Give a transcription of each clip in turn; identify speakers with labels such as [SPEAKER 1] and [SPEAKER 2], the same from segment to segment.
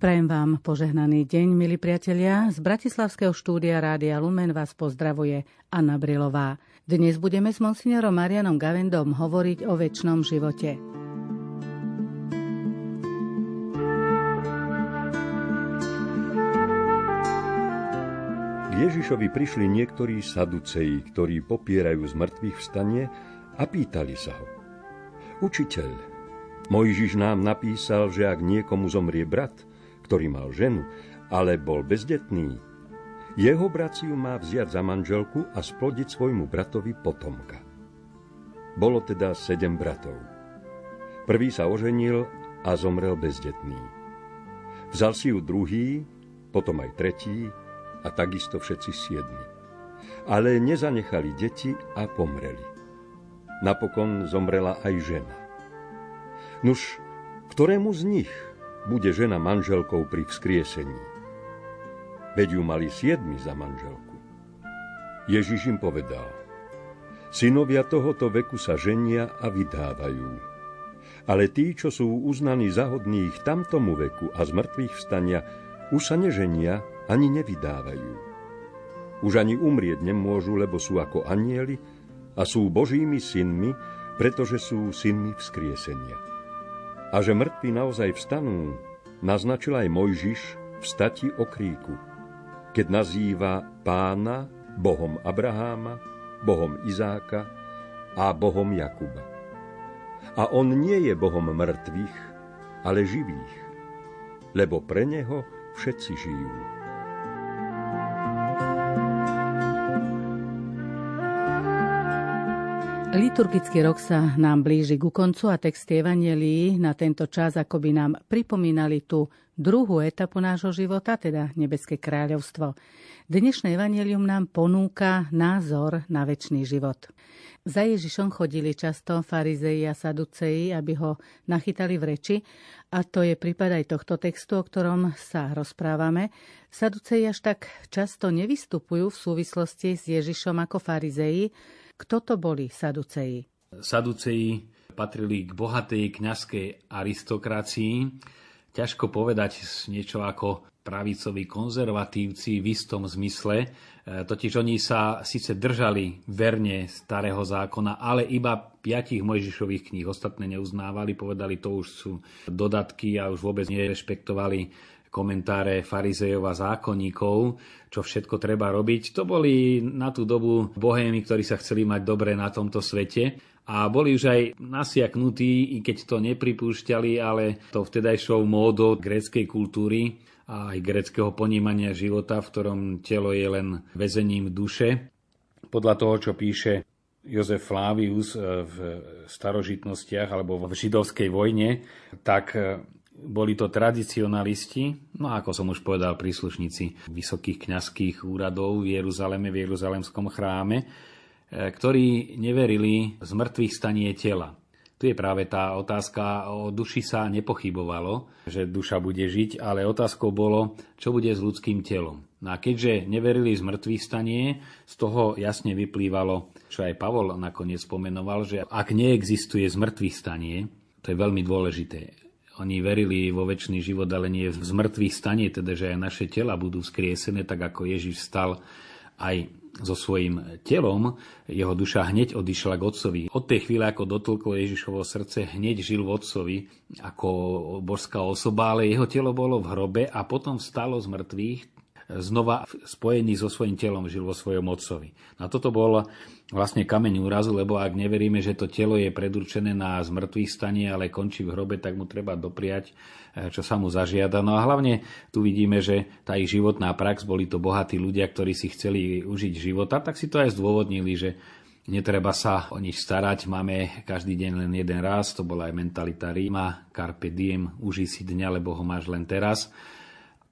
[SPEAKER 1] Prajem vám požehnaný deň, milí priatelia. Z Bratislavského štúdia Rádia Lumen vás pozdravuje Anna Brilová. Dnes budeme s monsignorom Marianom Gavendom hovoriť o väčšnom živote.
[SPEAKER 2] Ježišovi prišli niektorí saduceji, ktorí popierajú z mŕtvych vstanie a pýtali sa ho. Učiteľ, Mojžiš nám napísal, že ak niekomu zomrie brat – ktorý mal ženu, ale bol bezdetný, jeho ju má vziať za manželku a splodiť svojmu bratovi potomka. Bolo teda sedem bratov. Prvý sa oženil a zomrel bezdetný. Vzal si ju druhý, potom aj tretí a takisto všetci siedmi. Ale nezanechali deti a pomreli. Napokon zomrela aj žena. Nuž, ktorému z nich bude žena manželkou pri vzkriesení. Veď ju mali siedmi za manželku. Ježiš im povedal, synovia tohoto veku sa ženia a vydávajú. Ale tí, čo sú uznaní za hodných tamtomu veku a z mŕtvych vstania, už sa neženia ani nevydávajú. Už ani umrieť nemôžu, lebo sú ako anieli a sú Božími synmi, pretože sú synmi vzkriesenia. A že mŕtvi naozaj vstanú, naznačil aj Mojžiš v stati o kríku, keď nazýva pána Bohom Abraháma, Bohom Izáka a Bohom Jakuba. A on nie je Bohom mŕtvych, ale živých, lebo pre neho všetci žijú.
[SPEAKER 1] Liturgický rok sa nám blíži ku koncu a texty Evangelii na tento čas ako by nám pripomínali tú druhú etapu nášho života, teda Nebeské kráľovstvo. Dnešné Evangelium nám ponúka názor na väčší život. Za Ježišom chodili často farizei a saduceji, aby ho nachytali v reči, a to je prípad aj tohto textu, o ktorom sa rozprávame. Saduceji až tak často nevystupujú v súvislosti s Ježišom ako farizei, kto to boli Saduceji?
[SPEAKER 3] Saduceji patrili k bohatej kňazskej aristokracii. Ťažko povedať niečo ako pravicoví konzervatívci v istom zmysle, e, totiž oni sa síce držali verne starého zákona, ale iba piatich Mojžišových kníh. Ostatné neuznávali, povedali, to už sú dodatky a už vôbec nerešpektovali komentáre farizejov a zákonníkov, čo všetko treba robiť. To boli na tú dobu bohémy, ktorí sa chceli mať dobre na tomto svete a boli už aj nasiaknutí, i keď to nepripúšťali, ale to vtedajšou módou gréckej kultúry a aj greckého ponímania života, v ktorom telo je len väzením duše. Podľa toho, čo píše Jozef Flavius v starožitnostiach alebo v židovskej vojne, tak boli to tradicionalisti, no ako som už povedal, príslušníci vysokých kňazských úradov v Jeruzaleme, v Jeruzalemskom chráme, e, ktorí neverili z mŕtvych stanie tela. Tu je práve tá otázka, o duši sa nepochybovalo, že duša bude žiť, ale otázkou bolo, čo bude s ľudským telom. No a keďže neverili z stanie, z toho jasne vyplývalo, čo aj Pavol nakoniec spomenoval, že ak neexistuje z stanie, to je veľmi dôležité, oni verili vo väčší život, ale nie v zmrtvých stane, teda že aj naše tela budú skriesené, tak ako Ježiš stal aj so svojím telom, jeho duša hneď odišla k otcovi. Od tej chvíle, ako dotlklo Ježišovo srdce, hneď žil v otcovi ako božská osoba, ale jeho telo bolo v hrobe a potom vstalo z mŕtvych, znova spojený so svojím telom žil vo svojom otcovi. A toto bol vlastne kameň úrazu, lebo ak neveríme, že to telo je predurčené na zmrtvých stanie, ale končí v hrobe, tak mu treba dopriať, eh, čo sa mu zažiada. No a hlavne tu vidíme, že tá ich životná prax, boli to bohatí ľudia, ktorí si chceli užiť života, tak si to aj zdôvodnili, že netreba sa o nič starať, máme každý deň len jeden raz, to bola aj mentalita Ríma, carpe diem, uži si dňa, lebo ho máš len teraz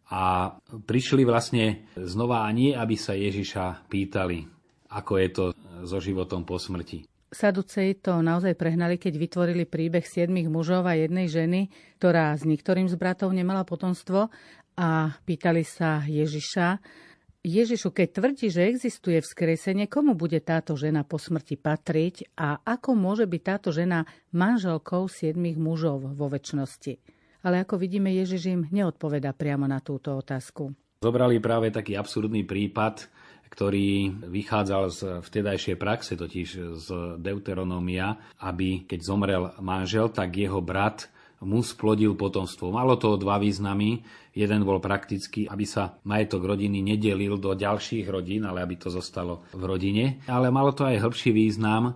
[SPEAKER 3] a prišli vlastne znova nie, aby sa Ježiša pýtali, ako je to so životom po smrti.
[SPEAKER 1] Saducej to naozaj prehnali, keď vytvorili príbeh siedmých mužov a jednej ženy, ktorá s niektorým z bratov nemala potomstvo a pýtali sa Ježiša, Ježišu, keď tvrdí, že existuje vzkresenie, komu bude táto žena po smrti patriť a ako môže byť táto žena manželkou siedmých mužov vo väčšnosti? Ale ako vidíme, Ježiš im neodpoveda priamo na túto otázku.
[SPEAKER 3] Zobrali práve taký absurdný prípad, ktorý vychádzal z vtedajšej praxe, totiž z Deuteronomia, aby keď zomrel manžel, tak jeho brat mu splodil potomstvo. Malo to dva významy. Jeden bol praktický, aby sa majetok rodiny nedelil do ďalších rodín, ale aby to zostalo v rodine. Ale malo to aj hĺbší význam,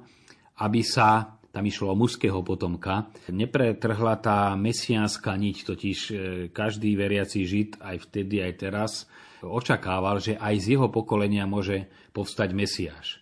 [SPEAKER 3] aby sa tam išlo o mužského potomka, nepretrhla tá mesiánska niť, totiž e, každý veriaci žid aj vtedy, aj teraz očakával, že aj z jeho pokolenia môže povstať Mesiáš.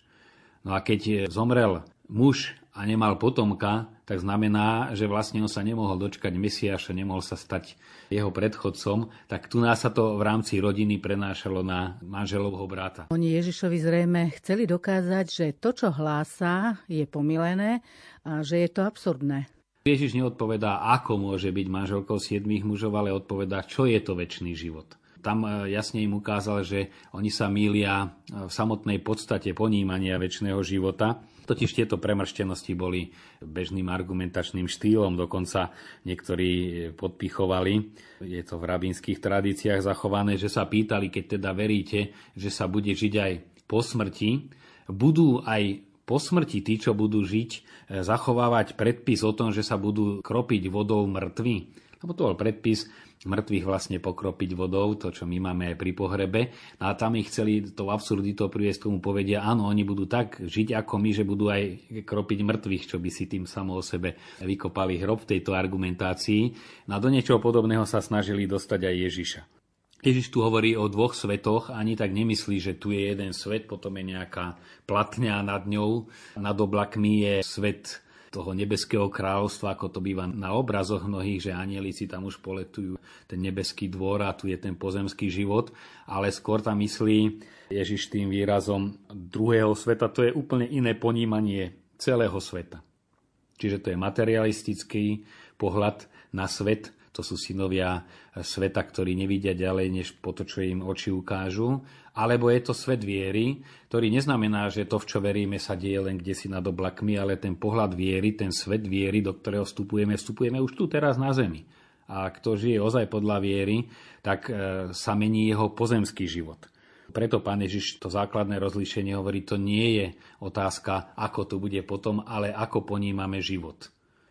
[SPEAKER 3] No a keď zomrel muž a nemal potomka, tak znamená, že vlastne on sa nemohol dočkať Mesiáša, nemohol sa stať jeho predchodcom, tak tu nás sa to v rámci rodiny prenášalo na manželovho brata.
[SPEAKER 1] Oni Ježišovi zrejme chceli dokázať, že to, čo hlása, je pomilené a že je to absurdné.
[SPEAKER 3] Ježiš neodpovedá, ako môže byť manželkou siedmých mužov, ale odpovedá, čo je to väčší život. Tam e, jasne im ukázal, že oni sa mília e, v samotnej podstate ponímania väčšného života. Totiž tieto premrštenosti boli bežným argumentačným štýlom, dokonca niektorí podpichovali, je to v rabínskych tradíciách zachované, že sa pýtali, keď teda veríte, že sa bude žiť aj po smrti, budú aj po smrti tí, čo budú žiť, e, zachovávať predpis o tom, že sa budú kropiť vodou mŕtvi. Lebo to bol predpis mŕtvych vlastne pokropiť vodou, to, čo my máme aj pri pohrebe. No a tam ich chceli to absurditou priviesť tomu povedia, áno, oni budú tak žiť ako my, že budú aj kropiť mŕtvych, čo by si tým samo o sebe vykopali hrob v tejto argumentácii. No a do niečoho podobného sa snažili dostať aj Ježiša. Ježiš tu hovorí o dvoch svetoch, ani tak nemyslí, že tu je jeden svet, potom je nejaká platňa nad ňou, nad oblakmi je svet toho nebeského kráľovstva, ako to býva na obrazoch mnohých, že anieli si tam už poletujú ten nebeský dvor a tu je ten pozemský život, ale skôr tam myslí Ježiš tým výrazom druhého sveta, to je úplne iné ponímanie celého sveta. Čiže to je materialistický pohľad na svet, to sú synovia sveta, ktorí nevidia ďalej, než po to, čo im oči ukážu. Alebo je to svet viery, ktorý neznamená, že to, v čo veríme, sa deje len kde si nad oblakmi, ale ten pohľad viery, ten svet viery, do ktorého vstupujeme, vstupujeme už tu teraz na zemi. A kto žije ozaj podľa viery, tak e, sa mení jeho pozemský život. Preto pán Ježiš to základné rozlíšenie hovorí, to nie je otázka, ako to bude potom, ale ako ponímame život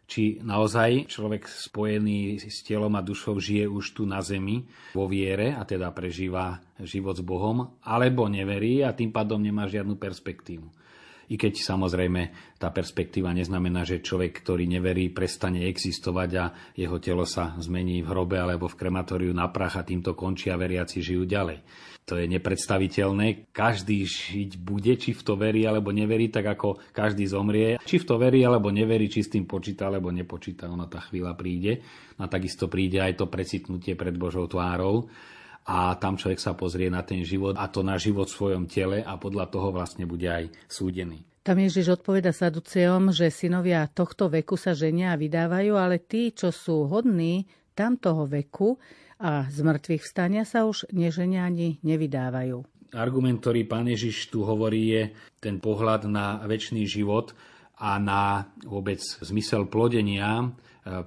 [SPEAKER 3] či naozaj človek spojený s telom a dušou žije už tu na zemi vo viere a teda prežíva život s Bohom, alebo neverí a tým pádom nemá žiadnu perspektívu. I keď samozrejme tá perspektíva neznamená, že človek, ktorý neverí, prestane existovať a jeho telo sa zmení v hrobe alebo v krematóriu na prach a týmto končí a veriaci žijú ďalej. To je nepredstaviteľné. Každý žiť bude, či v to verí alebo neverí, tak ako každý zomrie. Či v to verí alebo neverí, či s tým počíta alebo nepočíta, ona tá chvíľa príde. A takisto príde aj to precitnutie pred Božou tvárou a tam človek sa pozrie na ten život a to na život v svojom tele a podľa toho vlastne bude aj súdený.
[SPEAKER 1] Tam Ježiš odpoveda Saduceom, že synovia tohto veku sa ženia a vydávajú, ale tí, čo sú hodní tamtoho veku a z mŕtvych vstania sa už neženia ani nevydávajú.
[SPEAKER 3] Argument, ktorý pán Ježiš tu hovorí, je ten pohľad na väčší život a na vôbec zmysel plodenia.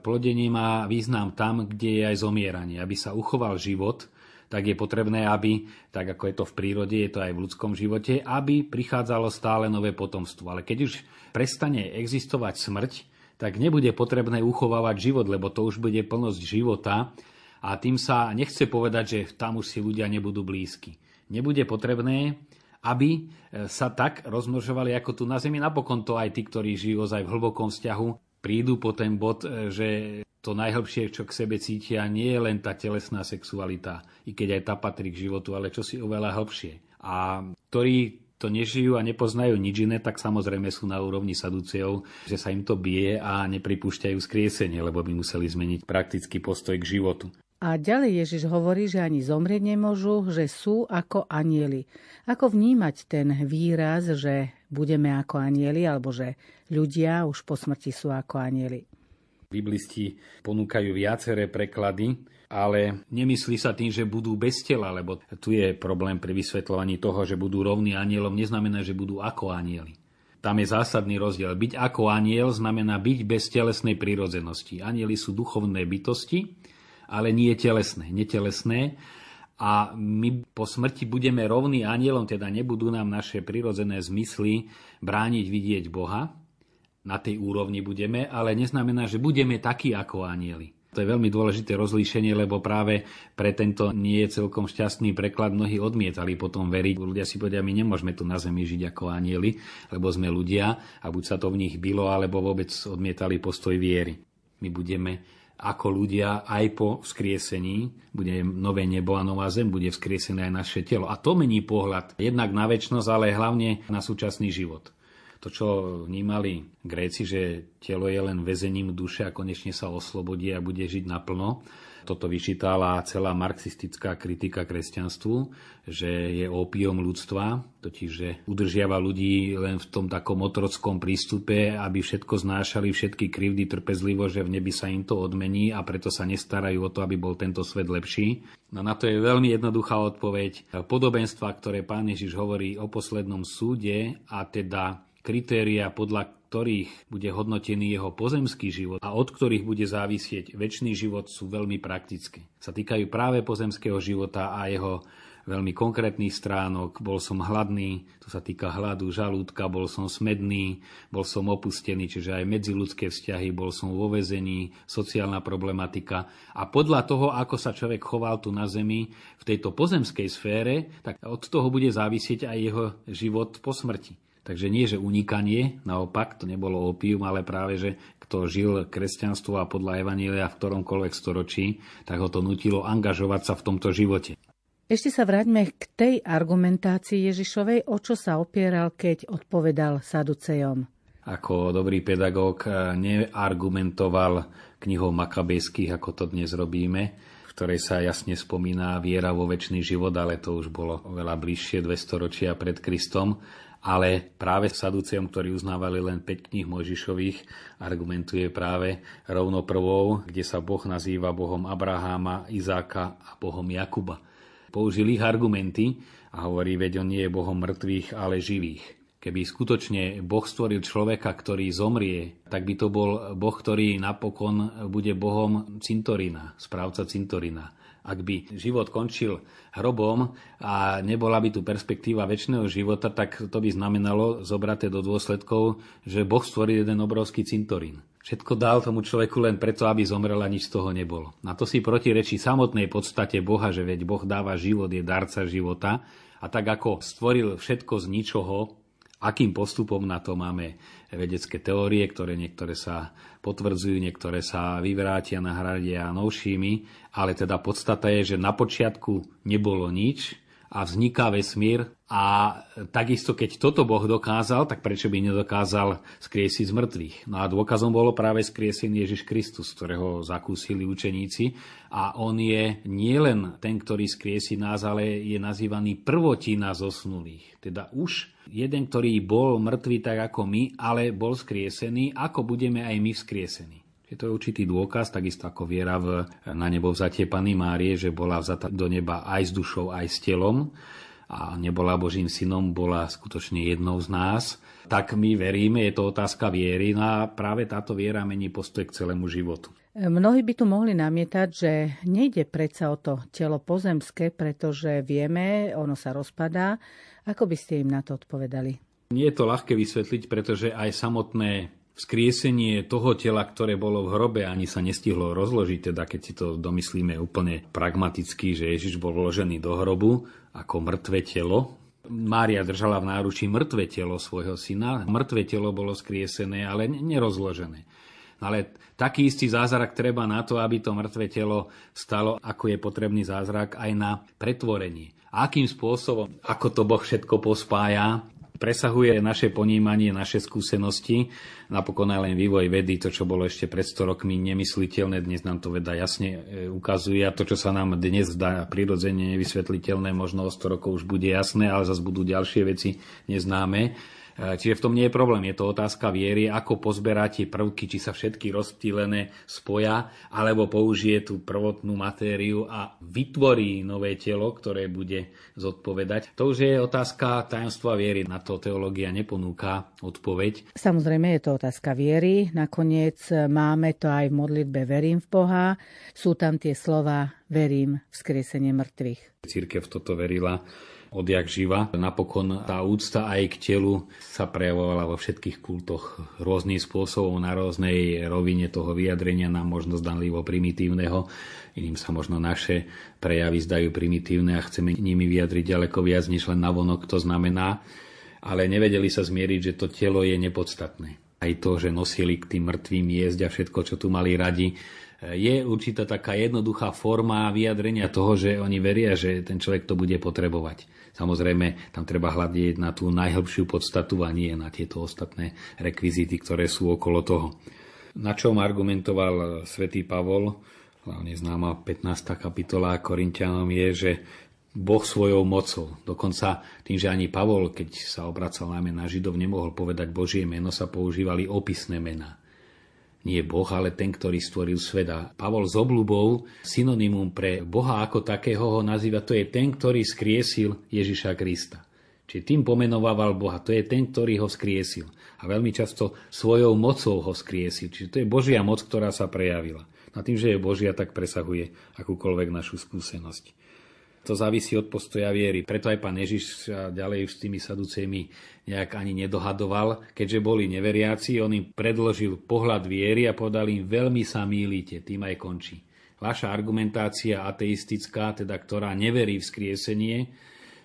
[SPEAKER 3] Plodenie má význam tam, kde je aj zomieranie. Aby sa uchoval život, tak je potrebné, aby, tak ako je to v prírode, je to aj v ľudskom živote, aby prichádzalo stále nové potomstvo. Ale keď už prestane existovať smrť, tak nebude potrebné uchovávať život, lebo to už bude plnosť života a tým sa nechce povedať, že tam už si ľudia nebudú blízky. Nebude potrebné, aby sa tak rozmnožovali ako tu na Zemi. Napokon to aj tí, ktorí žijú ozaj v hlbokom vzťahu, prídu po ten bod, že to najhlbšie, čo k sebe cítia, nie je len tá telesná sexualita, i keď aj tá patrí k životu, ale čo si oveľa hlbšie. A ktorí to nežijú a nepoznajú nič iné, tak samozrejme sú na úrovni saduceov, že sa im to bije a nepripúšťajú skriesenie, lebo by museli zmeniť praktický postoj k životu.
[SPEAKER 1] A ďalej Ježiš hovorí, že ani zomrieť nemôžu, že sú ako anieli. Ako vnímať ten výraz, že budeme ako anieli, alebo že ľudia už po smrti sú ako anieli?
[SPEAKER 3] Biblisti ponúkajú viaceré preklady, ale nemyslí sa tým, že budú bez tela, lebo tu je problém pri vysvetľovaní toho, že budú rovní anielom, neznamená, že budú ako anieli. Tam je zásadný rozdiel. Byť ako aniel znamená byť bez telesnej prírodzenosti. Anieli sú duchovné bytosti ale nie telesné. Netelesné. A my po smrti budeme rovní anielom, teda nebudú nám naše prirodzené zmysly brániť vidieť Boha. Na tej úrovni budeme, ale neznamená, že budeme takí ako anieli. To je veľmi dôležité rozlíšenie, lebo práve pre tento nie je celkom šťastný preklad mnohí odmietali potom veriť. Ľudia si povedia, my nemôžeme tu na zemi žiť ako anieli, lebo sme ľudia a buď sa to v nich bylo, alebo vôbec odmietali postoj viery. My budeme ako ľudia aj po vzkriesení, bude nové nebo a nová zem, bude vzkriesené aj naše telo. A to mení pohľad jednak na väčšnosť, ale hlavne na súčasný život to, čo vnímali Gréci, že telo je len väzením duše a konečne sa oslobodí a bude žiť naplno. Toto vyčítala celá marxistická kritika kresťanstvu, že je opium ľudstva, totiž že udržiava ľudí len v tom takom otrockom prístupe, aby všetko znášali, všetky krivdy trpezlivo, že v nebi sa im to odmení a preto sa nestarajú o to, aby bol tento svet lepší. No na to je veľmi jednoduchá odpoveď. Podobenstva, ktoré pán Ježiš hovorí o poslednom súde a teda kritéria, podľa ktorých bude hodnotený jeho pozemský život a od ktorých bude závisieť väčší život, sú veľmi praktické. Sa týkajú práve pozemského života a jeho veľmi konkrétnych stránok. Bol som hladný, to sa týka hladu, žalúdka, bol som smedný, bol som opustený, čiže aj medziludské vzťahy, bol som vo vezení, sociálna problematika. A podľa toho, ako sa človek choval tu na zemi, v tejto pozemskej sfére, tak od toho bude závisieť aj jeho život po smrti. Takže nie, že unikanie, naopak, to nebolo opium, ale práve, že kto žil kresťanstvo a podľa Evanília v ktoromkoľvek storočí, tak ho to nutilo angažovať sa v tomto živote.
[SPEAKER 1] Ešte sa vráťme k tej argumentácii Ježišovej, o čo sa opieral, keď odpovedal Saducejom.
[SPEAKER 3] Ako dobrý pedagóg eh, neargumentoval knihou Makabejských, ako to dnes robíme, v ktorej sa jasne spomína viera vo väčší život, ale to už bolo oveľa bližšie 200 ročia pred Kristom ale práve Saduceom, ktorí uznávali len 5 kníh Mojžišových, argumentuje práve rovno prvou, kde sa Boh nazýva Bohom Abraháma, Izáka a Bohom Jakuba. Použil ich argumenty a hovorí, veď on nie je Bohom mŕtvych, ale živých. Keby skutočne Boh stvoril človeka, ktorý zomrie, tak by to bol Boh, ktorý napokon bude Bohom cintorina, správca cintorina ak by život končil hrobom a nebola by tu perspektíva väčšného života, tak to by znamenalo zobraté do dôsledkov, že Boh stvoril jeden obrovský cintorín. Všetko dal tomu človeku len preto, aby zomrel a nič z toho nebolo. Na to si protirečí samotnej podstate Boha, že veď Boh dáva život, je darca života a tak ako stvoril všetko z ničoho, akým postupom na to máme vedecké teórie, ktoré niektoré sa potvrdzujú, niektoré sa vyvrátia, nahradia novšími, ale teda podstata je, že na počiatku nebolo nič a vzniká vesmír a takisto, keď toto Boh dokázal, tak prečo by nedokázal skriesiť z mŕtvych? No a dôkazom bolo práve skriesený Ježiš Kristus, ktorého zakúsili učeníci. A on je nielen ten, ktorý skriesi nás, ale je nazývaný prvotina zosnulých. Teda už jeden, ktorý bol mŕtvý tak ako my, ale bol skriesený, ako budeme aj my vzkriesení. Je to určitý dôkaz, takisto ako viera v, na nebo vzatie Pany Márie, že bola vzata do neba aj s dušou, aj s telom a nebola Božím synom, bola skutočne jednou z nás. Tak my veríme, je to otázka viery no a práve táto viera mení postoj k celému životu.
[SPEAKER 1] Mnohí by tu mohli namietať, že nejde predsa o to telo pozemské, pretože vieme, ono sa rozpadá. Ako by ste im na to odpovedali?
[SPEAKER 3] Nie je to ľahké vysvetliť, pretože aj samotné Vzkriesenie toho tela, ktoré bolo v hrobe, ani sa nestihlo rozložiť, teda keď si to domyslíme úplne pragmaticky, že Ježiš bol vložený do hrobu ako mŕtve telo. Mária držala v náručí mŕtve telo svojho syna. Mŕtve telo bolo skriesené, ale nerozložené. Ale taký istý zázrak treba na to, aby to mŕtve telo stalo, ako je potrebný zázrak aj na pretvorenie. Akým spôsobom, ako to Boh všetko pospája, presahuje naše ponímanie, naše skúsenosti. Napokon aj len vývoj vedy, to, čo bolo ešte pred 100 rokmi nemysliteľné, dnes nám to veda jasne e, ukazuje a to, čo sa nám dnes zdá prirodzene nevysvetliteľné, možno o 100 rokov už bude jasné, ale zase budú ďalšie veci neznáme E, čiže v tom nie je problém, je to otázka viery, ako pozberať tie prvky, či sa všetky rozptýlené spoja, alebo použije tú prvotnú matériu a vytvorí nové telo, ktoré bude zodpovedať. To už je otázka tajomstva viery, na to teológia neponúka odpoveď.
[SPEAKER 1] Samozrejme je to otázka viery, nakoniec máme to aj v modlitbe Verím v Boha, sú tam tie slova Verím v skriesenie mŕtvych.
[SPEAKER 3] Církev toto verila odjak živa. Napokon tá úcta aj k telu sa prejavovala vo všetkých kultoch rôznym spôsobom, na rôznej rovine toho vyjadrenia nám možno zdanlivo primitívneho. Iným sa možno naše prejavy zdajú primitívne a chceme nimi vyjadriť ďaleko viac, než len navonok to znamená. Ale nevedeli sa zmieriť, že to telo je nepodstatné. Aj to, že nosili k tým mŕtvým jesť a všetko, čo tu mali radi, je určitá taká jednoduchá forma vyjadrenia toho, že oni veria, že ten človek to bude potrebovať. Samozrejme, tam treba hľadiť na tú najhlbšiu podstatu a nie na tieto ostatné rekvizity, ktoré sú okolo toho. Na čom argumentoval svätý Pavol, hlavne známa 15. kapitola Korintianom je, že Boh svojou mocou. Dokonca tým, že ani Pavol, keď sa obracal najmä na Židov, nemohol povedať Božie meno, sa používali opisné mená nie Boh, ale ten, ktorý stvoril svet. A Pavol z obľubou synonymum pre Boha ako takého ho nazýva, to je ten, ktorý skriesil Ježiša Krista. Čiže tým pomenovával Boha, to je ten, ktorý ho skriesil. A veľmi často svojou mocou ho skriesil. Čiže to je Božia moc, ktorá sa prejavila. A tým, že je Božia, tak presahuje akúkoľvek našu skúsenosť. To závisí od postoja viery. Preto aj pán Ježiš ďalej s tými saducejmi nejak ani nedohadoval. Keďže boli neveriaci, on im predložil pohľad viery a povedal im, veľmi sa mýlite, tým aj končí. Vaša argumentácia ateistická, teda ktorá neverí v skriesenie,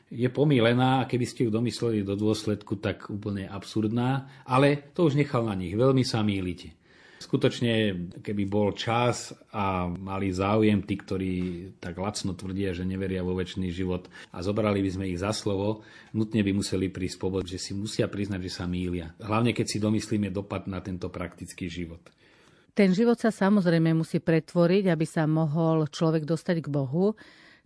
[SPEAKER 3] je pomílená a keby ste ju domysleli do dôsledku, tak úplne absurdná, ale to už nechal na nich. Veľmi sa mýlite. Skutočne, keby bol čas a mali záujem tí, ktorí tak lacno tvrdia, že neveria vo väčší život a zobrali by sme ich za slovo, nutne by museli prísť povod, že si musia priznať, že sa mýlia. Hlavne, keď si domyslíme dopad na tento praktický život.
[SPEAKER 1] Ten život sa samozrejme musí pretvoriť, aby sa mohol človek dostať k Bohu.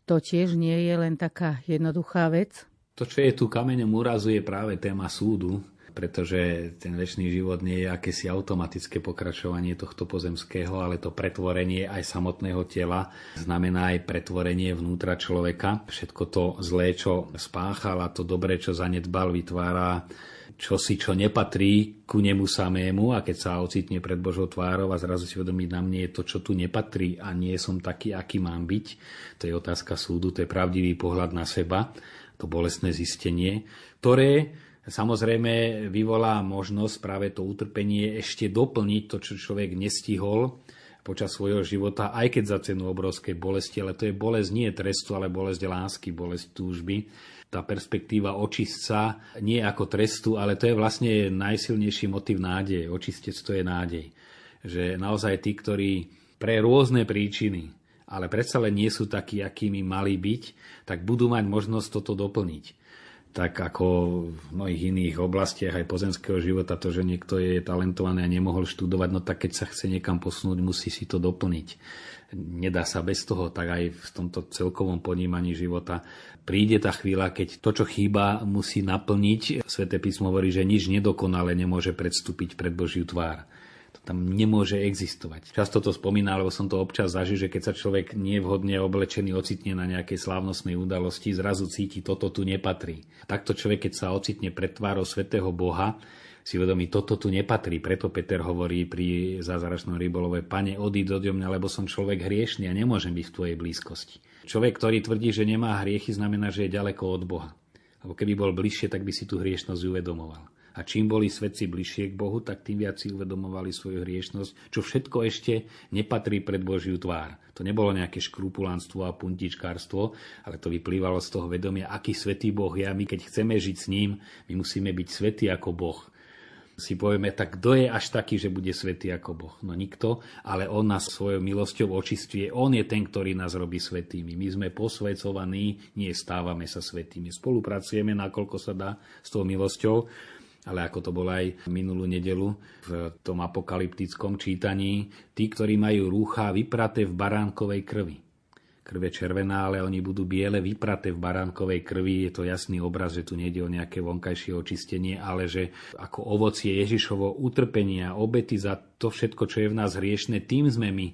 [SPEAKER 1] To tiež nie je len taká jednoduchá vec.
[SPEAKER 3] To, čo je tu kameňom úrazu, je práve téma súdu pretože ten väčší život nie je akési automatické pokračovanie tohto pozemského, ale to pretvorenie aj samotného tela znamená aj pretvorenie vnútra človeka. Všetko to zlé, čo spáchal a to dobré, čo zanedbal, vytvára čosi, čo nepatrí ku nemu samému a keď sa ocitne pred Božou tvárou a zrazu si uvedomí, na mne je to, čo tu nepatrí a nie som taký, aký mám byť. To je otázka súdu, to je pravdivý pohľad na seba, to bolestné zistenie, ktoré Samozrejme vyvolá možnosť práve to utrpenie ešte doplniť to, čo človek nestihol počas svojho života, aj keď za cenu obrovskej bolesti, ale to je bolesť nie trestu, ale bolesť lásky, bolesť túžby. Tá perspektíva očistca nie ako trestu, ale to je vlastne najsilnejší motiv nádeje. Očistec to je nádej. Že naozaj tí, ktorí pre rôzne príčiny, ale predsa len nie sú takí, akými mali byť, tak budú mať možnosť toto doplniť tak ako v mnohých iných oblastiach aj pozemského života, to, že niekto je talentovaný a nemohol študovať, no tak keď sa chce niekam posunúť, musí si to doplniť. Nedá sa bez toho, tak aj v tomto celkovom ponímaní života príde tá chvíľa, keď to, čo chýba, musí naplniť. Sveté písmo hovorí, že nič nedokonale nemôže predstúpiť pred Božiu tvár tam nemôže existovať. Často to spomínal, lebo som to občas zažil, že keď sa človek nevhodne oblečený ocitne na nejakej slávnostnej udalosti, zrazu cíti, toto tu nepatrí. Takto človek, keď sa ocitne pred tvárou svetého Boha, si uvedomí, toto tu nepatrí. Preto Peter hovorí pri zázračnom rybolove, pane, odíď do mňa, lebo som človek hriešný a nemôžem byť v tvojej blízkosti. Človek, ktorý tvrdí, že nemá hriechy, znamená, že je ďaleko od Boha. Lebo keby bol bližšie, tak by si tú hriešnosť uvedomoval. A čím boli svedci bližšie k Bohu, tak tým viac si uvedomovali svoju hriešnosť, čo všetko ešte nepatrí pred Božiu tvár. To nebolo nejaké škrupulánstvo a puntičkárstvo, ale to vyplývalo z toho vedomia, aký svetý Boh je a my keď chceme žiť s ním, my musíme byť svetí ako Boh si povieme, tak kto je až taký, že bude svetý ako Boh? No nikto, ale On nás svojou milosťou očistuje. On je ten, ktorý nás robí svetými. My sme posvecovaní, nie stávame sa svetými. Spolupracujeme, nakoľko sa dá s tou milosťou ale ako to bolo aj minulú nedelu v tom apokalyptickom čítaní, tí, ktorí majú rúcha vypraté v baránkovej krvi. krve červená, ale oni budú biele vypraté v baránkovej krvi. Je to jasný obraz, že tu nejde o nejaké vonkajšie očistenie, ale že ako ovocie Ježišovo utrpenia, obety za to všetko, čo je v nás hriešne, tým sme my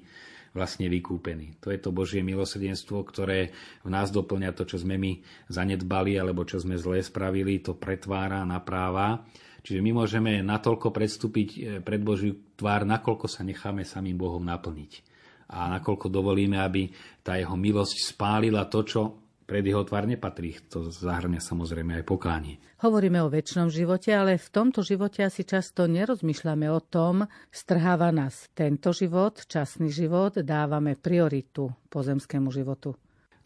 [SPEAKER 3] vlastne vykúpení. To je to Božie milosrdenstvo, ktoré v nás doplňa to, čo sme my zanedbali alebo čo sme zle spravili, to pretvára, napráva. Čiže my môžeme natoľko predstúpiť eh, pred Božiu tvár, nakoľko sa necháme samým Bohom naplniť a nakoľko dovolíme, aby tá jeho milosť spálila to, čo pred jeho tvár nepatrí. To zahrňa samozrejme aj pokánie.
[SPEAKER 1] Hovoríme o väčšnom živote, ale v tomto živote asi často nerozmýšľame o tom, strháva nás tento život, časný život, dávame prioritu pozemskému životu.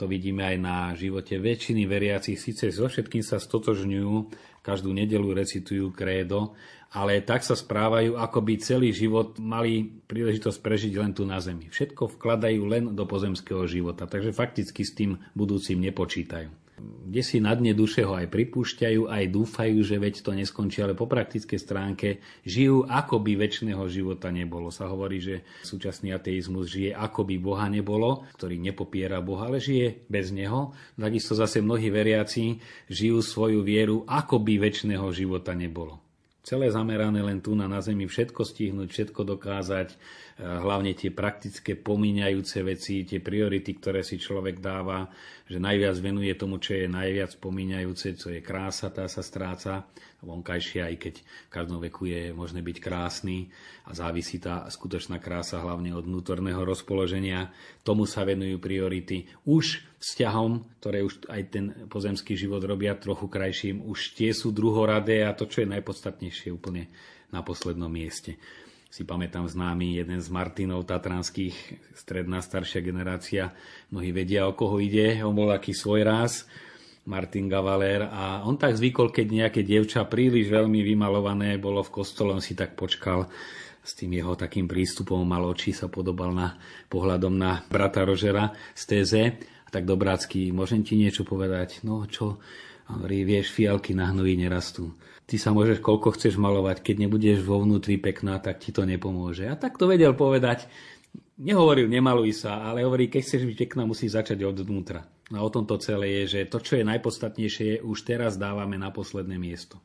[SPEAKER 3] To vidíme aj na živote väčšiny veriacich. Sice so všetkým sa stotožňujú, každú nedelu recitujú krédo, ale tak sa správajú, ako by celý život mali príležitosť prežiť len tu na Zemi. Všetko vkladajú len do pozemského života, takže fakticky s tým budúcim nepočítajú kde si na dne duše ho aj pripúšťajú, aj dúfajú, že veď to neskončí, ale po praktickej stránke žijú, ako by väčšného života nebolo. Sa hovorí, že súčasný ateizmus žije, ako by Boha nebolo, ktorý nepopiera Boha, ale žije bez Neho. Takisto zase mnohí veriaci žijú svoju vieru, ako by väčšného života nebolo. Celé zamerané len tu na, na zemi, všetko stihnúť, všetko dokázať, hlavne tie praktické pomíňajúce veci, tie priority, ktoré si človek dáva, že najviac venuje tomu, čo je najviac pomíňajúce, co je krása, tá sa stráca vonkajšia, aj keď v každom veku je možné byť krásny a závisí tá skutočná krása hlavne od vnútorného rozpoloženia. Tomu sa venujú priority. Už vzťahom, ktoré už aj ten pozemský život robia trochu krajším, už tie sú druhoradé a to, čo je najpodstatnejšie, úplne na poslednom mieste si pamätám známy jeden z Martinov tatranských, stredná staršia generácia, mnohí vedia, o koho ide, on bol aký svoj raz, Martin Gavaler a on tak zvykol, keď nejaké dievča príliš veľmi vymalované bolo v kostole, on si tak počkal s tým jeho takým prístupom mal oči, sa podobal na pohľadom na brata Rožera z téze. A tak dobrácky, môžem ti niečo povedať? No čo? hovorí, vieš, fialky na hnoji nerastú ty sa môžeš koľko chceš malovať, keď nebudeš vo vnútri pekná, tak ti to nepomôže. A tak to vedel povedať. Nehovoril, nemaluj sa, ale hovorí, keď chceš byť pekná, musí začať od vnútra. A o tomto celé je, že to, čo je najpodstatnejšie, už teraz dávame na posledné miesto.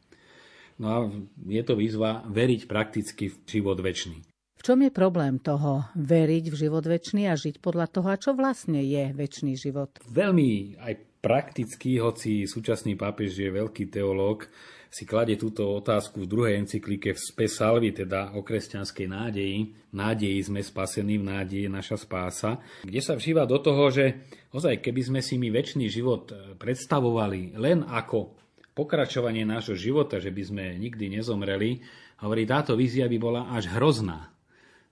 [SPEAKER 3] No a je to výzva veriť prakticky v život väčší.
[SPEAKER 1] V čom je problém toho veriť v život väčší a žiť podľa toho, a čo vlastne je väčší život?
[SPEAKER 3] Veľmi aj praktický, hoci súčasný pápež je veľký teológ, si kladie túto otázku v druhej encyklike v Spe Salvi, teda o kresťanskej nádeji. Nádeji sme spasení, v nádeji naša spása, kde sa vžíva do toho, že ozaj, keby sme si my väčší život e, predstavovali len ako pokračovanie nášho života, že by sme nikdy nezomreli, hovorí, táto vízia by bola až hrozná.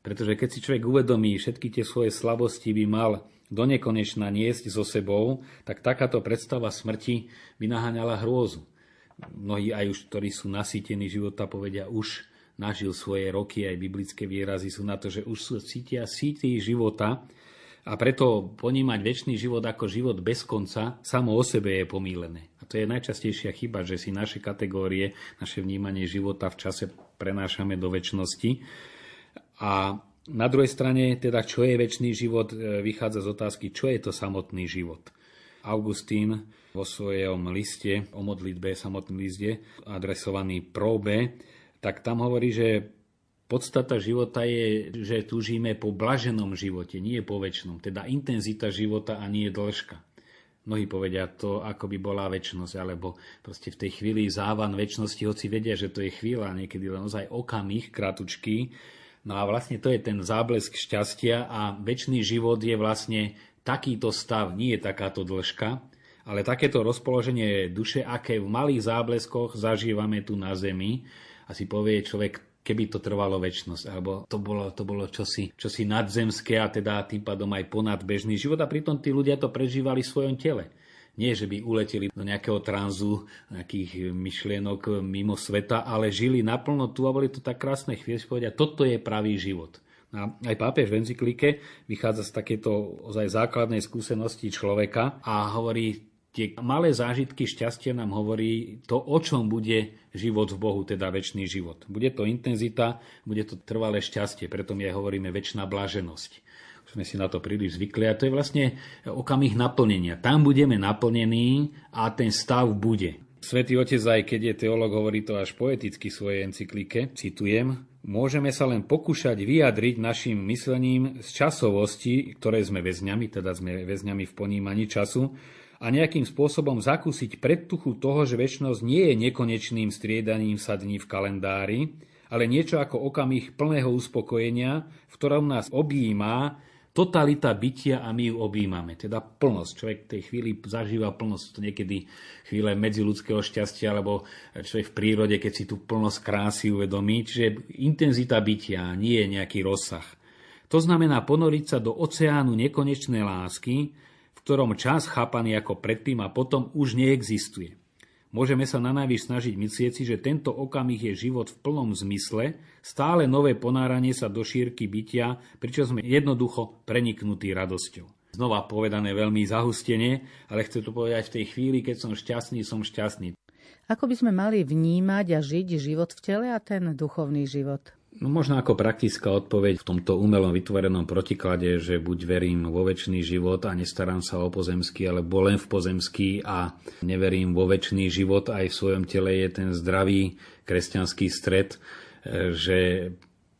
[SPEAKER 3] Pretože keď si človek uvedomí všetky tie svoje slabosti by mal do niesť so sebou, tak takáto predstava smrti by naháňala hrôzu mnohí aj už, ktorí sú nasýtení života, povedia už nažil svoje roky, aj biblické výrazy sú na to, že už sú cítia síty života a preto ponímať väčší život ako život bez konca samo o sebe je pomílené. A to je najčastejšia chyba, že si naše kategórie, naše vnímanie života v čase prenášame do väčšnosti. A na druhej strane, teda čo je väčší život, e, vychádza z otázky, čo je to samotný život. Augustín vo svojom liste o modlitbe, samotný liste, adresovaný próbe, tak tam hovorí, že podstata života je, že túžime po blaženom živote, nie po väčšnom. Teda intenzita života a nie dĺžka. Mnohí povedia to, ako by bola väčšnosť, alebo proste v tej chvíli závan väčšnosti, hoci vedia, že to je chvíľa, niekedy len ozaj okamih, kratučký. No a vlastne to je ten záblesk šťastia a väčší život je vlastne takýto stav nie je takáto dĺžka, ale takéto rozpoloženie duše, aké v malých zábleskoch zažívame tu na Zemi, a si povie človek, keby to trvalo väčšnosť, alebo to bolo, to bolo čosi, čosi nadzemské a teda tým pádom aj ponad bežný život a pritom tí ľudia to prežívali v svojom tele. Nie, že by uleteli do nejakého tranzu, nejakých myšlienok mimo sveta, ale žili naplno tu a boli to tak krásne chvíle, povedia, toto je pravý život. A aj pápež v encyklike vychádza z takéto ozaj základnej skúsenosti človeka a hovorí, tie malé zážitky šťastia nám hovorí to, o čom bude život v Bohu, teda väčší život. Bude to intenzita, bude to trvalé šťastie, preto my aj hovoríme väčšiná blaženosť. sme si na to príliš zvykli a to je vlastne okamih naplnenia. Tam budeme naplnení a ten stav bude. Svetý Otec, aj keď je teolog, hovorí to až poeticky v svojej encyklike, citujem, môžeme sa len pokúšať vyjadriť našim myslením z časovosti, ktoré sme väzňami, teda sme väzňami v ponímaní času, a nejakým spôsobom zakúsiť predtuchu toho, že väčšnosť nie je nekonečným striedaním sa dní v kalendári, ale niečo ako okamih plného uspokojenia, v ktorom nás objíma totalita bytia a my ju objímame. Teda plnosť. Človek v tej chvíli zažíva plnosť. To niekedy chvíle medziludského šťastia, alebo človek v prírode, keď si tú plnosť krásy uvedomí. Čiže intenzita bytia nie je nejaký rozsah. To znamená ponoriť sa do oceánu nekonečnej lásky, v ktorom čas chápaný ako predtým a potom už neexistuje. Môžeme sa na najvyš snažiť myslieť si, že tento okamih je život v plnom zmysle, stále nové ponáranie sa do šírky bytia, pričom sme jednoducho preniknutí radosťou. Znova povedané veľmi zahustene, ale chcem to povedať v tej chvíli, keď som šťastný, som šťastný.
[SPEAKER 1] Ako by sme mali vnímať a žiť život v tele a ten duchovný život?
[SPEAKER 3] No možno ako praktická odpoveď v tomto umelom vytvorenom protiklade, že buď verím vo väčší život a nestarám sa o pozemský, alebo len v pozemský a neverím vo väčší život, aj v svojom tele je ten zdravý kresťanský stred, e, že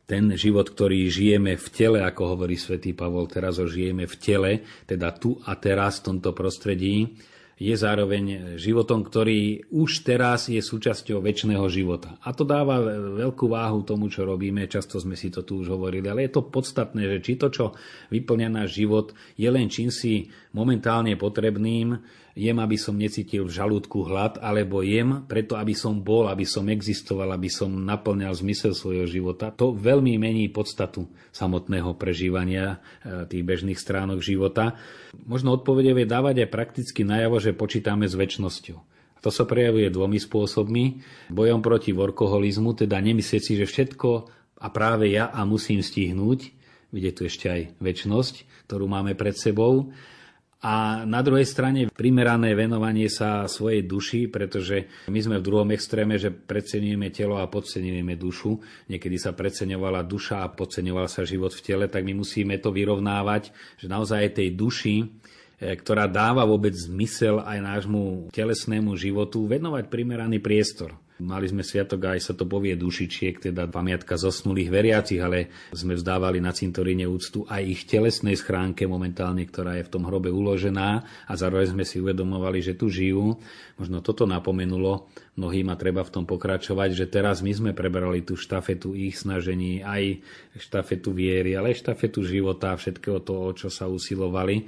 [SPEAKER 3] ten život, ktorý žijeme v tele, ako hovorí svätý Pavol, teraz ho žijeme v tele, teda tu a teraz v tomto prostredí, je zároveň životom, ktorý už teraz je súčasťou väčšného života. A to dáva veľkú váhu tomu, čo robíme, často sme si to tu už hovorili, ale je to podstatné, že či to, čo vyplňa náš život, je len čím si momentálne potrebným, jem, aby som necítil v žalúdku hlad, alebo jem preto, aby som bol, aby som existoval, aby som naplňal zmysel svojho života. To veľmi mení podstatu samotného prežívania e, tých bežných stránok života. Možno odpovede vie dávať aj prakticky najavo, že počítame s väčšnosťou. To sa prejavuje dvomi spôsobmi. Bojom proti workoholizmu, teda nemyslieť si, že všetko a práve ja a musím stihnúť, vidieť tu ešte aj väčšnosť, ktorú máme pred sebou a na druhej strane primerané venovanie sa svojej duši, pretože my sme v druhom extréme, že preceňujeme telo a podceňujeme dušu. Niekedy sa preceňovala duša a podceňoval sa život v tele, tak my musíme to vyrovnávať, že naozaj tej duši e, ktorá dáva vôbec zmysel aj nášmu telesnému životu, venovať primeraný priestor. Mali sme sviatok aj sa to povie dušičiek, teda pamiatka zosnulých veriacich, ale sme vzdávali na cintoríne úctu aj ich telesnej schránke momentálne, ktorá je v tom hrobe uložená a zároveň sme si uvedomovali, že tu žijú. Možno toto napomenulo mnohým a treba v tom pokračovať, že teraz my sme prebrali tú štafetu ich snažení, aj štafetu viery, ale aj štafetu života, všetkého toho, čo sa usilovali.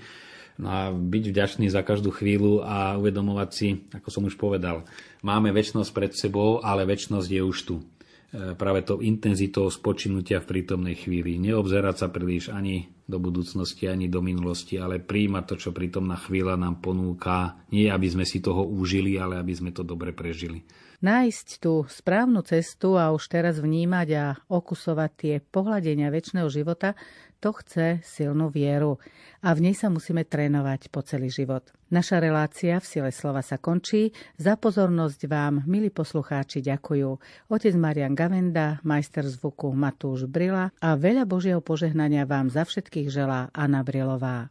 [SPEAKER 3] No a byť vďačný za každú chvíľu a uvedomovať si, ako som už povedal, máme väčšnosť pred sebou, ale väčšnosť je už tu. E, práve to intenzitou spočinutia v prítomnej chvíli. Neobzerať sa príliš ani do budúcnosti, ani do minulosti, ale príjmať to, čo prítomná chvíľa nám ponúka. Nie, aby sme si toho užili, ale aby sme to dobre prežili.
[SPEAKER 1] Nájsť tú správnu cestu a už teraz vnímať a okusovať tie pohľadenia väčšného života, to chce silnú vieru a v nej sa musíme trénovať po celý život. Naša relácia v sile slova sa končí. Za pozornosť vám, milí poslucháči, ďakujú otec Marian Gavenda, majster zvuku Matúš Brila a veľa Božieho požehnania vám za všetkých želá Anna Brilová.